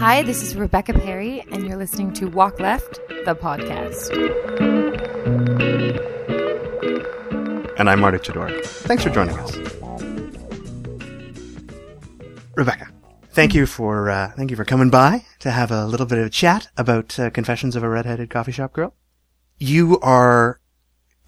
Hi, this is Rebecca Perry, and you're listening to Walk Left, the podcast. And I'm Marta Chidor. Thanks for joining us. Rebecca, thank you for uh, thank you for coming by to have a little bit of a chat about uh, Confessions of a Redheaded Coffee Shop Girl. You are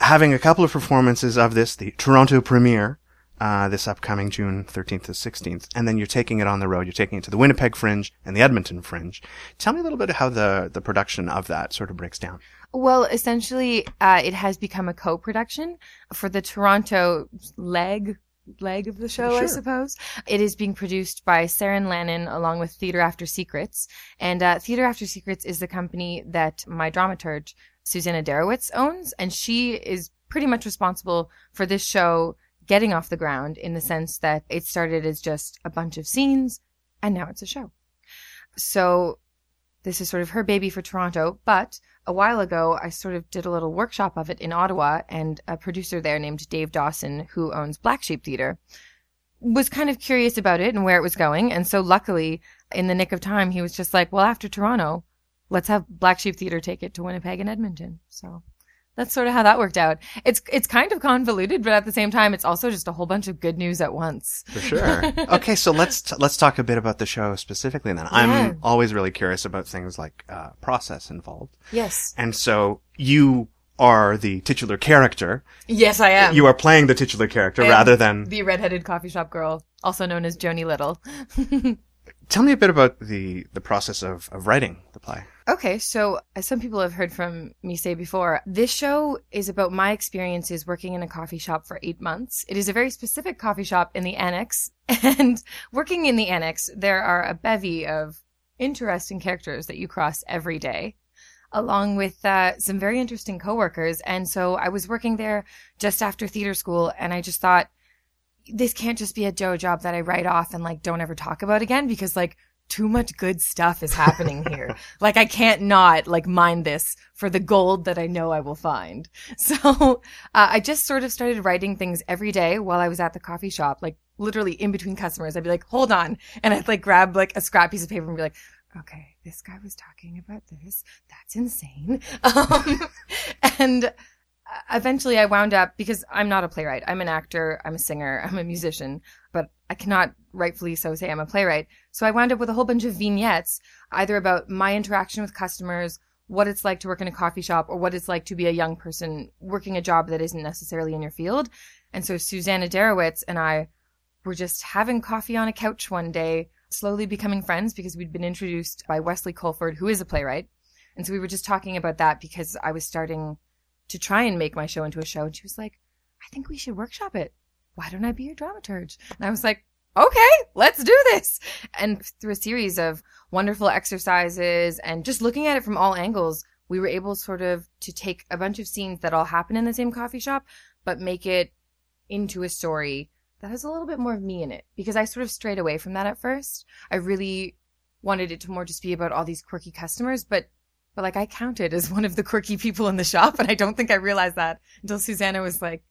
having a couple of performances of this, the Toronto premiere, uh, this upcoming June 13th to 16th, and then you're taking it on the road. You're taking it to the Winnipeg Fringe and the Edmonton Fringe. Tell me a little bit how the the production of that sort of breaks down. Well, essentially, uh, it has become a co-production for the Toronto leg leg of the show, I suppose. It is being produced by Saren Lannon along with Theatre After Secrets. And uh, Theatre After Secrets is the company that my dramaturge, Susanna Darowitz, owns. And she is pretty much responsible for this show getting off the ground in the sense that it started as just a bunch of scenes and now it's a show. So this is sort of her baby for Toronto, but a while ago, I sort of did a little workshop of it in Ottawa, and a producer there named Dave Dawson, who owns Black Sheep Theater, was kind of curious about it and where it was going. And so, luckily, in the nick of time, he was just like, well, after Toronto, let's have Black Sheep Theater take it to Winnipeg and Edmonton. So that's sort of how that worked out. It's it's kind of convoluted, but at the same time, it's also just a whole bunch of good news at once. For sure. okay, so let's t- let's talk a bit about the show specifically. Then I'm always really curious about things like uh, process involved, Yes. and so you are the titular character. Yes, I am. You are playing the titular character am rather than. the redheaded coffee shop girl, also known as Joni Little. Tell me a bit about the the process of of writing the play. Okay, so as some people have heard from me say before, this show is about my experiences working in a coffee shop for eight months. It is a very specific coffee shop in the annex, and working in the annex, there are a bevy of interesting characters that you cross every day, along with uh, some very interesting coworkers. And so I was working there just after theater school, and I just thought, this can't just be a Joe job that I write off and like don't ever talk about again because like too much good stuff is happening here. like I can't not like mine this for the gold that I know I will find. So uh, I just sort of started writing things every day while I was at the coffee shop, like literally in between customers. I'd be like, hold on. And I'd like grab like a scrap piece of paper and be like, okay, this guy was talking about this. That's insane. Um, and eventually I wound up because I'm not a playwright. I'm an actor. I'm a singer. I'm a musician, but I cannot rightfully so say I'm a playwright. So I wound up with a whole bunch of vignettes, either about my interaction with customers, what it's like to work in a coffee shop, or what it's like to be a young person working a job that isn't necessarily in your field. And so Susanna Darowitz and I were just having coffee on a couch one day, slowly becoming friends because we'd been introduced by Wesley Colford, who is a playwright. And so we were just talking about that because I was starting to try and make my show into a show. And she was like, I think we should workshop it. Why don't I be your dramaturge? And I was like, okay, let's do this. And through a series of wonderful exercises and just looking at it from all angles, we were able sort of to take a bunch of scenes that all happen in the same coffee shop, but make it into a story that has a little bit more of me in it because I sort of strayed away from that at first. I really wanted it to more just be about all these quirky customers, but but like I counted as one of the quirky people in the shop, and I don't think I realized that until Susanna was like,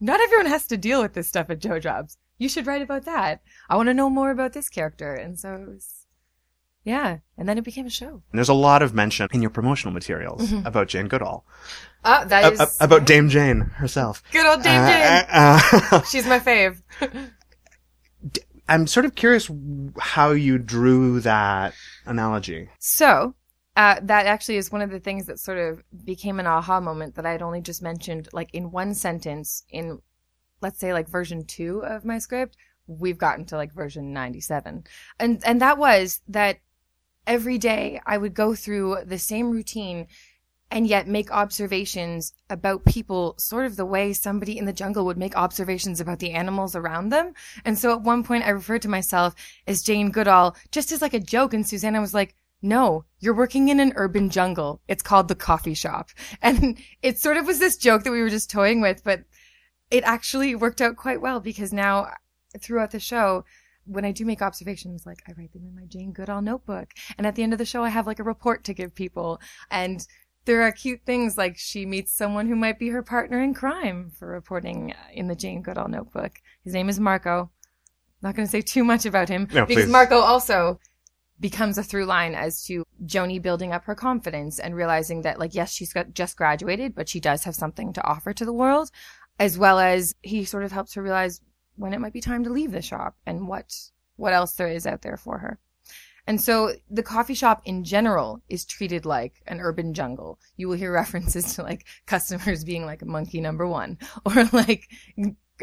"Not everyone has to deal with this stuff at Joe Jobs. You should write about that. I want to know more about this character." And so it was, yeah. And then it became a show. And there's a lot of mention in your promotional materials about Jane Goodall, Ah, that A- is a- about Dame Jane herself. good old Dame Uh, Jane. uh, She's my fave. I'm sort of curious how you drew that analogy. So, uh, that actually is one of the things that sort of became an aha moment that I had only just mentioned, like in one sentence in, let's say, like version two of my script. We've gotten to like version 97. And, and that was that every day I would go through the same routine and yet make observations about people sort of the way somebody in the jungle would make observations about the animals around them. And so at one point I referred to myself as Jane Goodall just as like a joke. And Susanna was like, no, you're working in an urban jungle. It's called the coffee shop. And it sort of was this joke that we were just toying with, but it actually worked out quite well because now throughout the show, when I do make observations, like I write them in my Jane Goodall notebook. And at the end of the show, I have like a report to give people. And there are cute things like she meets someone who might be her partner in crime for reporting in the Jane Goodall notebook. His name is Marco. Not going to say too much about him No, because please. Marco also becomes a through line as to Joni building up her confidence and realizing that, like, yes, she's got just graduated, but she does have something to offer to the world, as well as he sort of helps her realize when it might be time to leave the shop and what what else there is out there for her. And so the coffee shop in general is treated like an urban jungle. You will hear references to like customers being like monkey number one or like,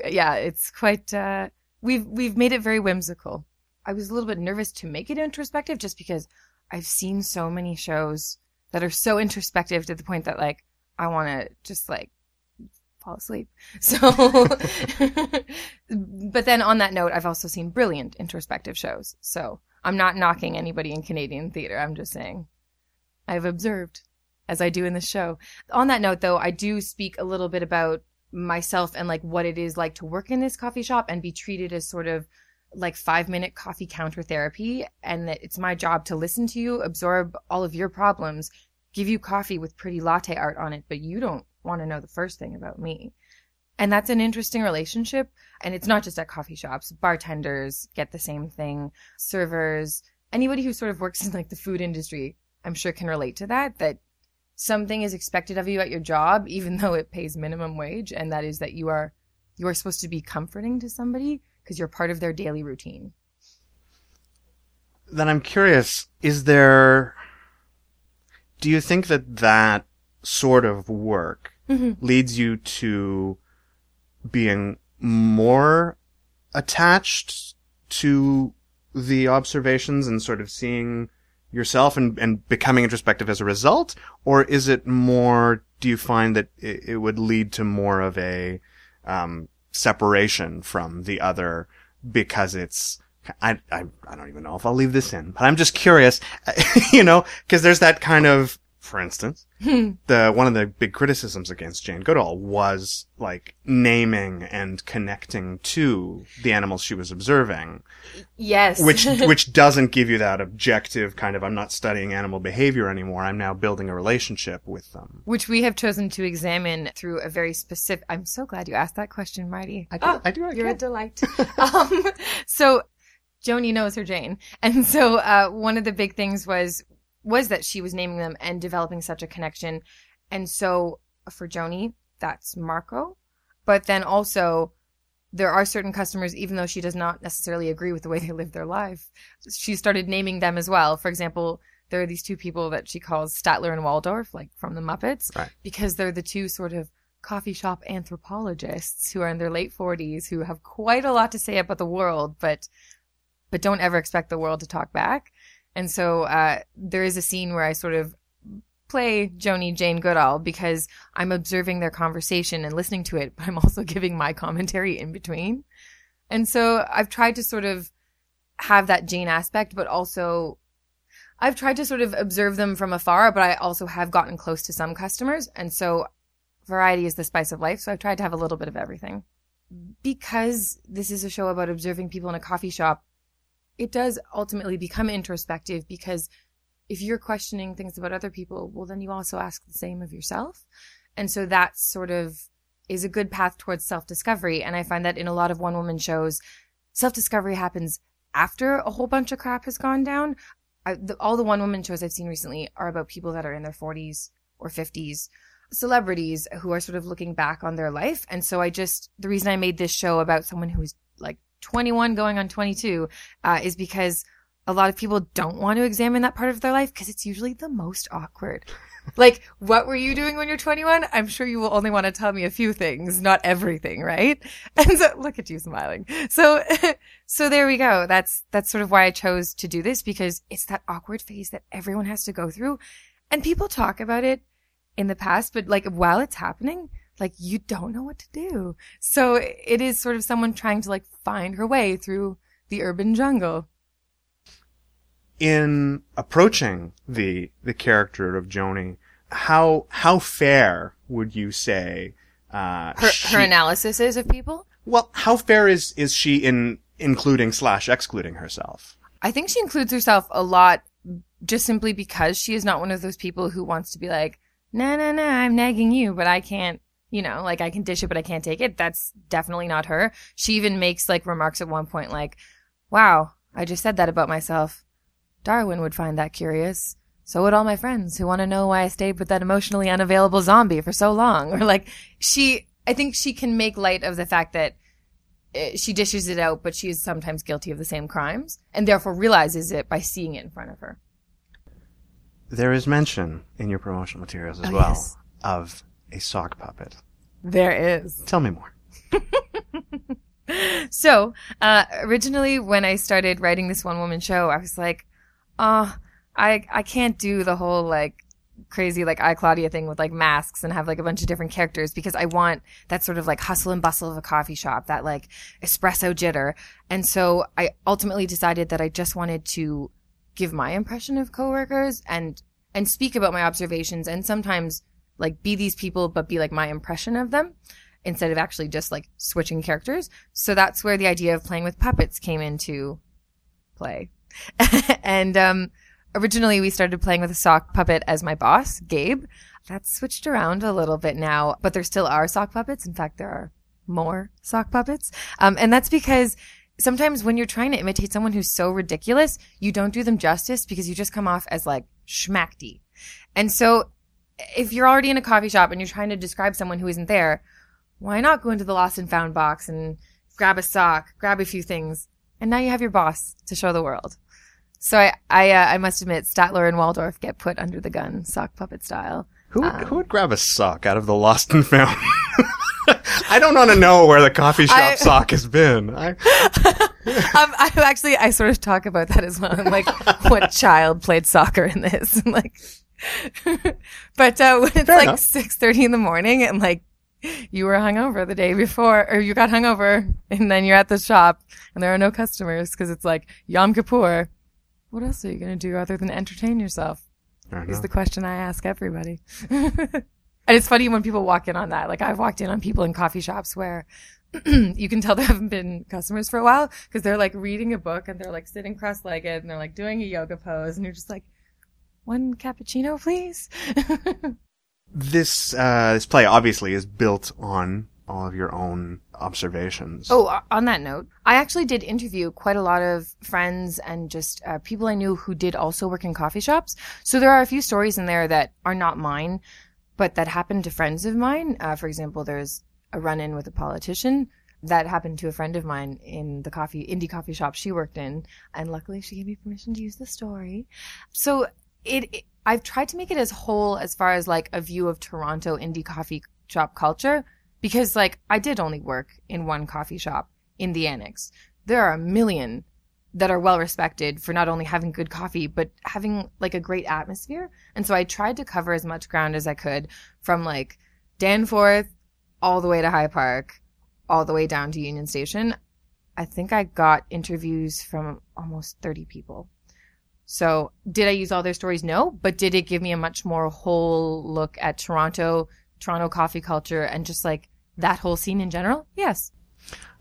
yeah, it's quite, uh, we've, we've made it very whimsical. I was a little bit nervous to make it introspective just because I've seen so many shows that are so introspective to the point that like I want to just like fall asleep. So, but then on that note, I've also seen brilliant introspective shows. So I'm not knocking anybody in Canadian theater. I'm just saying I've observed as I do in this show. On that note, though, I do speak a little bit about myself and like what it is like to work in this coffee shop and be treated as sort of like five minute coffee counter therapy and that it's my job to listen to you, absorb all of your problems, give you coffee with pretty latte art on it, but you don't want to know the first thing about me. And that's an interesting relationship. And it's not just at coffee shops. Bartenders get the same thing. Servers, anybody who sort of works in like the food industry, I'm sure can relate to that, that something is expected of you at your job, even though it pays minimum wage. And that is that you are, you are supposed to be comforting to somebody because you're part of their daily routine. Then I'm curious, is there, do you think that that sort of work mm-hmm. leads you to being more attached to the observations and sort of seeing yourself and, and becoming introspective as a result? Or is it more, do you find that it, it would lead to more of a, um, separation from the other because it's, I, I, I don't even know if I'll leave this in, but I'm just curious, you know, cause there's that kind of, for instance, hmm. the one of the big criticisms against Jane Goodall was like naming and connecting to the animals she was observing. Yes. Which which doesn't give you that objective kind of I'm not studying animal behavior anymore. I'm now building a relationship with them. Which we have chosen to examine through a very specific I'm so glad you asked that question, Marty. I do. Oh, I do. I you're can. a delight. um, so Joni knows her Jane. And so uh, one of the big things was was that she was naming them and developing such a connection. And so for Joni, that's Marco. But then also there are certain customers, even though she does not necessarily agree with the way they live their life, she started naming them as well. For example, there are these two people that she calls Statler and Waldorf, like from the Muppets, right. because they're the two sort of coffee shop anthropologists who are in their late 40s who have quite a lot to say about the world, but but don't ever expect the world to talk back. And so uh, there is a scene where I sort of play Joni Jane Goodall because I'm observing their conversation and listening to it, but I'm also giving my commentary in between. And so I've tried to sort of have that Jane aspect, but also I've tried to sort of observe them from afar, but I also have gotten close to some customers. And so variety is the spice of life. So I've tried to have a little bit of everything. Because this is a show about observing people in a coffee shop, it does ultimately become introspective because if you're questioning things about other people, well, then you also ask the same of yourself. And so that sort of is a good path towards self discovery. And I find that in a lot of one woman shows, self discovery happens after a whole bunch of crap has gone down. I, the, all the one woman shows I've seen recently are about people that are in their 40s or 50s, celebrities who are sort of looking back on their life. And so I just, the reason I made this show about someone who's like 21 going on 22 uh, is because a lot of people don't want to examine that part of their life because it's usually the most awkward. like, what were you doing when you're 21? I'm sure you will only want to tell me a few things, not everything, right? And so, look at you smiling. So, so there we go. That's, that's sort of why I chose to do this because it's that awkward phase that everyone has to go through. And people talk about it in the past, but like while it's happening, like you don't know what to do. So it is sort of someone trying to like find her way through the urban jungle. In approaching the the character of Joni, how how fair would you say uh, her she, her analysis is of people? Well, how fair is is she in including slash excluding herself? I think she includes herself a lot just simply because she is not one of those people who wants to be like, nah, nah, nah, I'm nagging you, but I can't you know, like I can dish it, but I can't take it. That's definitely not her. She even makes like remarks at one point like, wow, I just said that about myself. Darwin would find that curious. So would all my friends who want to know why I stayed with that emotionally unavailable zombie for so long. Or like, she, I think she can make light of the fact that eh, she dishes it out, but she is sometimes guilty of the same crimes and therefore realizes it by seeing it in front of her. There is mention in your promotional materials as Oh, well yes. of a sock puppet. There is. Tell me more. So, uh, originally when I started writing this one woman show, I was like, oh, I, I can't do the whole like crazy like I Claudia thing with like masks and have like a bunch of different characters because I want that sort of like hustle and bustle of a coffee shop, that like espresso jitter. And so I ultimately decided that I just wanted to give my impression of coworkers and, and speak about my observations and sometimes like be these people, but be like my impression of them instead of actually just like switching characters. So that's where the idea of playing with puppets came into play. and um, originally we started playing with a sock puppet as my boss, Gabe. That's switched around a little bit now, but there still are sock puppets. In fact, there are more sock puppets. Um, and that's because sometimes when you're trying to imitate someone who's so ridiculous, you don't do them justice because you just come off as like schmackty. And so if you're already in a coffee shop and you're trying to describe someone who isn't there, why not go into the lost and found box and grab a sock, grab a few things, and now you have your boss to show the world. So I, I, uh, I must admit, Statler and Waldorf get put under the gun, sock puppet style. Who would, who would grab a sock out of the lost and found? I don't want to know where the coffee shop I- sock has been. I, um, I actually, I sort of talk about that as well. I'm like, what child played soccer in this? I'm like, but uh, when it's Fair like six thirty in the morning and like you were hungover the day before, or you got hungover, and then you're at the shop and there are no customers because it's like Yom Kippur. What else are you gonna do other than entertain yourself? Is the question I ask everybody. and it's funny when people walk in on that. Like I've walked in on people in coffee shops where you can tell they haven't been customers for a while because they're like reading a book and they're like sitting cross-legged and they're like doing a yoga pose and you're just like, one cappuccino, please. this uh, this play obviously is built on all of your own observations. Oh, on that note, I actually did interview quite a lot of friends and just uh, people I knew who did also work in coffee shops. So there are a few stories in there that are not mine, but that happened to friends of mine. Uh, for example, there's a run-in with a politician that happened to a friend of mine in the coffee indie coffee shop she worked in, and luckily she gave me permission to use the story. So it, it I've tried to make it as whole as far as like a view of Toronto indie coffee shop culture because like I did only work in one coffee shop in the annex. There are a million that are well respected for not only having good coffee but having like a great atmosphere. And so I tried to cover as much ground as I could from like Danforth all the way to High Park, all the way down to Union Station. I think I got interviews from almost 30 people. So, did I use all their stories? No, but did it give me a much more whole look at Toronto, Toronto coffee culture, and just like that whole scene in general? Yes.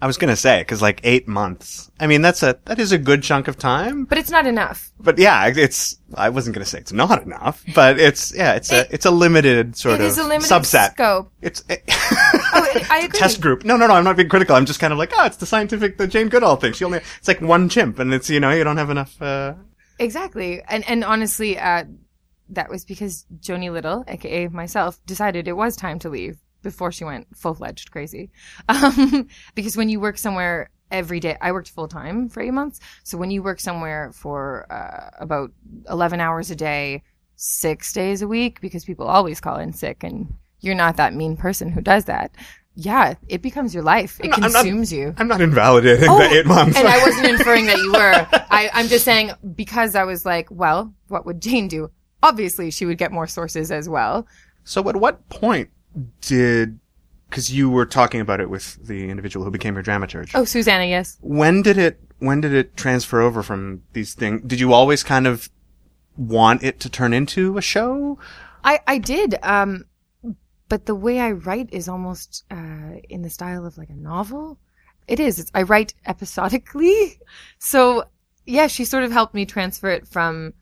I was gonna say because like eight months. I mean, that's a that is a good chunk of time. But it's not enough. But yeah, it's. I wasn't gonna say it's not enough, but it's yeah, it's It- a it's a limited sort It of limited subset. scope. It's Oh, I agree. test group. No, no, no. I'm not being critical. I'm just kind of like, oh, it's the scientific, the Jane Goodall thing. She only, it's like one chimp, and it's you know, you don't have enough. uh Exactly. And and honestly, uh, that was because Joni Little, aka myself, decided it was time to leave before she went full fledged crazy. Um, because when you work somewhere every day, I worked full time for eight months. So when you work somewhere for uh, about eleven hours a day, six days a week, because people always call in sick, and you're not that mean person who does that. Yeah, it becomes your life. It not- I'm not- consumes you. I'm not invalidating Oh, the eight months. And I wasn't inferring that you were. I, I'm just saying because I was like, well, what would Jane do? Obviously, she would get more sources as well. so at what point did? Because you were talking about it with the individual who became your dramaturge. Oh, Susanna, yes. When did it? When did it transfer over from these things? Did you always kind of want it to turn into a show? I, I did. Um, but the way I write is almost uh, in the style of like a novel. It is. It's, I write episodically. So yeah, she sort of helped me transfer it from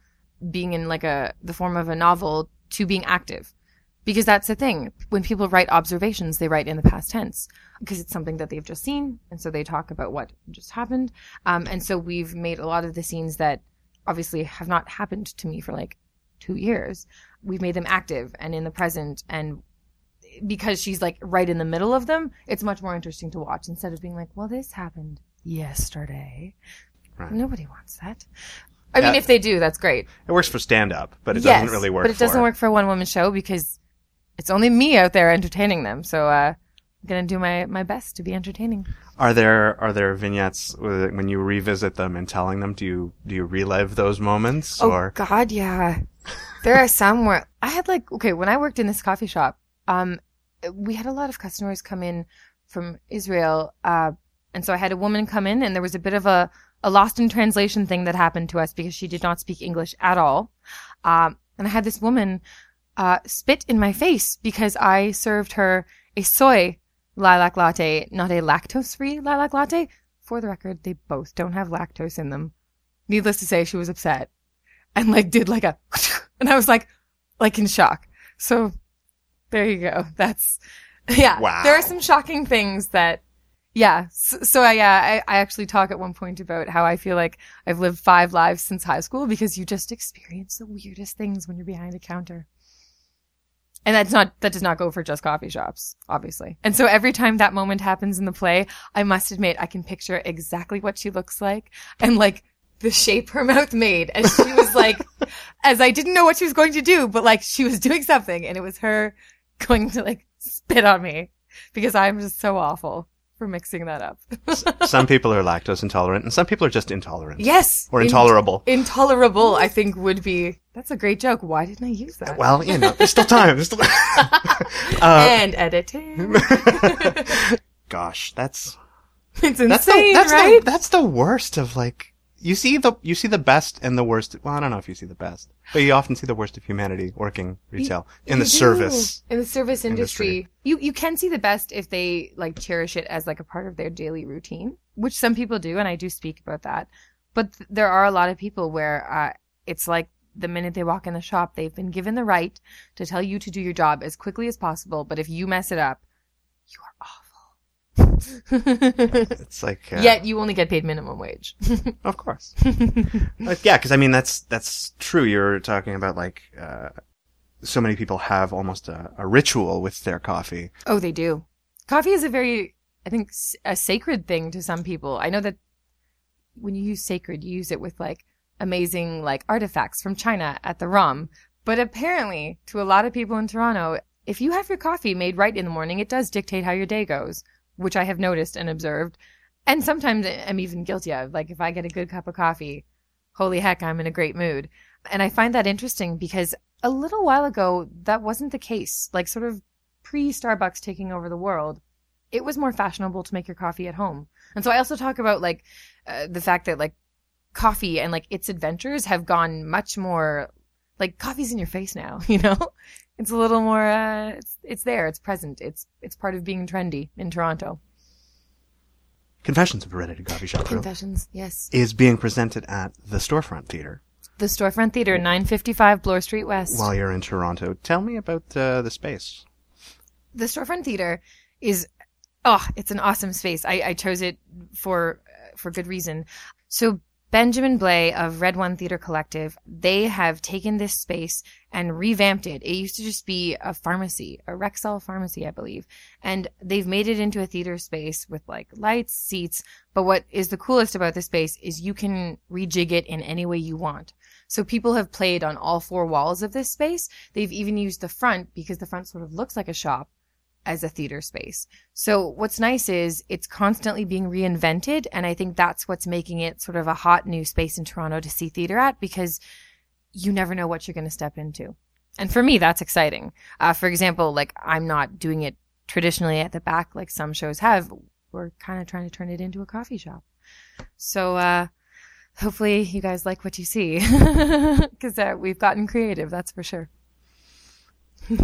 being in like a the form of a novel to being active. Because that's the thing. When people write observations, they write in the past tense because it's something that they've just seen. And so they talk about what just happened. Um, and so we've made a lot of the scenes that obviously have not happened to me for like two years. We've made them active and in the present and because she's like right in the middle of them, it's much more interesting to watch instead of being like, well, this happened yesterday. Right. Nobody wants that. I mean, if they do, that's great. It works for stand up, but it Yes, doesn't really work But it doesn't work for a one woman show because it's only me out there entertaining them. So uh, I'm gonna do my my best to be entertaining. Are there are there vignettes when you revisit them and telling them? Do you do you relive those moments Oh or God, yeah. There are some where I had like okay when I worked in this coffee shop, um, we had a lot of customers come in from Israel, uh, and so I had a woman come in, and there was a bit of a a lost in translation thing that happened to us because she did not speak English at all, um, and I had this woman uh, spit in my face because I served her a soy lilac latte, not a lactose free lilac latte. For the record, they both don't have lactose in them. Needless to say, she was upset and like did like a, and I was like, like in shock. So there you go. That's, yeah. Wow. There are some shocking things that, yeah. So, so I, yeah, I, I actually talk at one point about how I feel like I've lived five lives since high school because you just experience the weirdest things when you're behind a counter. And that's not, that does not go for just coffee shops, obviously. And so every time that moment happens in the play, I must admit I can picture exactly what she looks like and like the shape her mouth made as she was like, as I didn't know what she was going to do, but like she was doing something and it was her going to like spit on me because I'm just so awful for mixing that up. some people are lactose intolerant and some people are just intolerant yes. or in- intolerable? intolerable, I think would be, that's a great joke. Why didn't I use that? well, you know, there's still time. There's still uh, and editing. gosh, that's It's that's insane, the that's right? the that's the worst of like you see the you see the best and the worst. Well, I don't know if you see the best, but you often see the worst of humanity working retail in the do. service. in the service industry. industry. You you can see the best if they like cherish it as like a part of their daily routine, which some people do, and I do speak about that. But th- there are a lot of people where uh, it's like the minute they walk in the shop, they've been given the right to tell you to do your job as quickly as possible. But if you mess it up, you are awful. It's like uh, Yet you only get paid minimum wage. Of course. Like, yeah, because I mean that's that's true. You're talking about like uh, so many people have almost a, a ritual with their coffee. Oh, they do. Coffee is a very, I think, a sacred thing to some people. I know that when you use sacred, you use it with like amazing like artifacts from China at the ROM. But apparently, to a lot of people in Toronto, if you have your coffee made right in the morning, it does dictate how your day goes, which I have noticed and observed. And sometimes I'm even guilty of. Like if I get a good cup of coffee, holy heck, I'm in a great mood. And I find that interesting because a little while ago, that wasn't the case. Like sort of pre Starbucks taking over the world, it was more fashionable to make your coffee at home. And so I also talk about like uh, the fact that like coffee and like its adventures have gone much more like coffee's in your face now, you know? It's a little more uh it's it's there, it's present. It's it's part of being trendy in Toronto. Confessions of a Redheaded Coffee Shop Confessions, yes. is being presented at the Storefront Theater The Storefront Theater, 955 Bloor Street West. while you're in Toronto. Tell me about uh, the space. the storefront theater is oh it's an awesome space i, I chose it for for good reason so Benjamin Blais of red one theater collective they have taken this space and revamped it. It used to just be a pharmacy a rexall pharmacy i believe. And they've made it into a theater space with like lights seats. But what is the coolest about this space is you can rejig it in any way you want. So people have played on all four walls of this space. They've even used the front because the front sort of looks like a shop as a theater space. So what's nice is it's constantly being reinvented. And I think that's what's making it sort of a hot new space in Toronto to see theater at because you never know what you're going to step into. And for me, that's exciting. Uh, for example, like I'm not doing it traditionally at the back like some shows have. We're kind of trying to turn it into a coffee shop. So, uh, hopefully you guys like what you see because uh, we've gotten creative. That's for sure.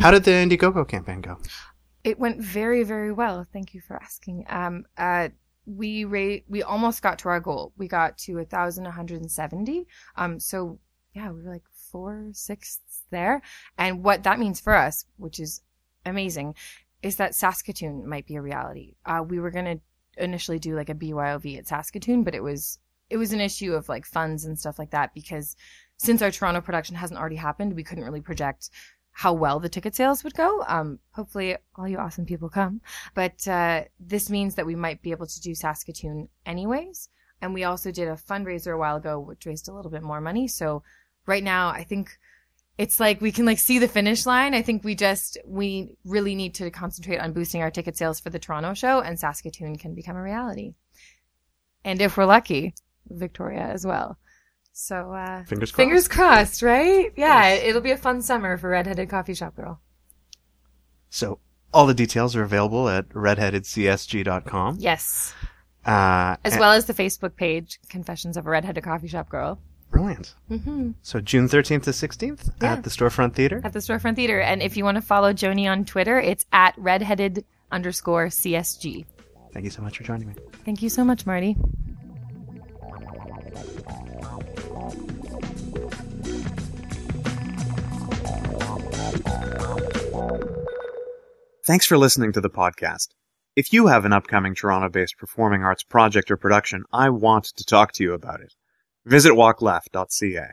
How did the Indiegogo campaign go? It went very, very well. Thank you for asking. Um, uh, we ra- we almost got to our goal. We got to 1,170. Um, so yeah, we were like four sixths there. And what that means for us, which is amazing, is that Saskatoon might be a reality. Uh, we were going to initially do like a BYOV at Saskatoon, but it was it was an issue of like funds and stuff like that because since our Toronto production hasn't already happened, we couldn't really project how well the ticket sales would go. Um, hopefully, all you awesome people come. But uh, this means that we might be able to do Saskatoon anyways. And we also did a fundraiser a while ago, which raised a little bit more money. So right now, I think it's like we can like see the finish line. I think we just we really need to concentrate on boosting our ticket sales for the Toronto show, and Saskatoon can become a reality. And if we're lucky, Victoria as well. So uh, Fingers crossed. fingers crossed, right? Yeah, it'll be a fun summer for Redheaded Coffee Shop Girl. So all the details are available at redheadedcsg.com. Yes, Uh, as and- well as the Facebook page Confessions of a Redheaded Coffee Shop Girl Brilliant. hmm So June 13th to 16th Yeah. at the Storefront Theater. at the Storefront Theater. And if you want to follow Joni on Twitter, it's at redheaded underscore CSG. Thank you so much for joining me. Thank you so much, Marty. Thanks for listening to the podcast. If you have an upcoming Toronto based performing arts project or production, I want to talk to you about it. Visit walkleft.ca.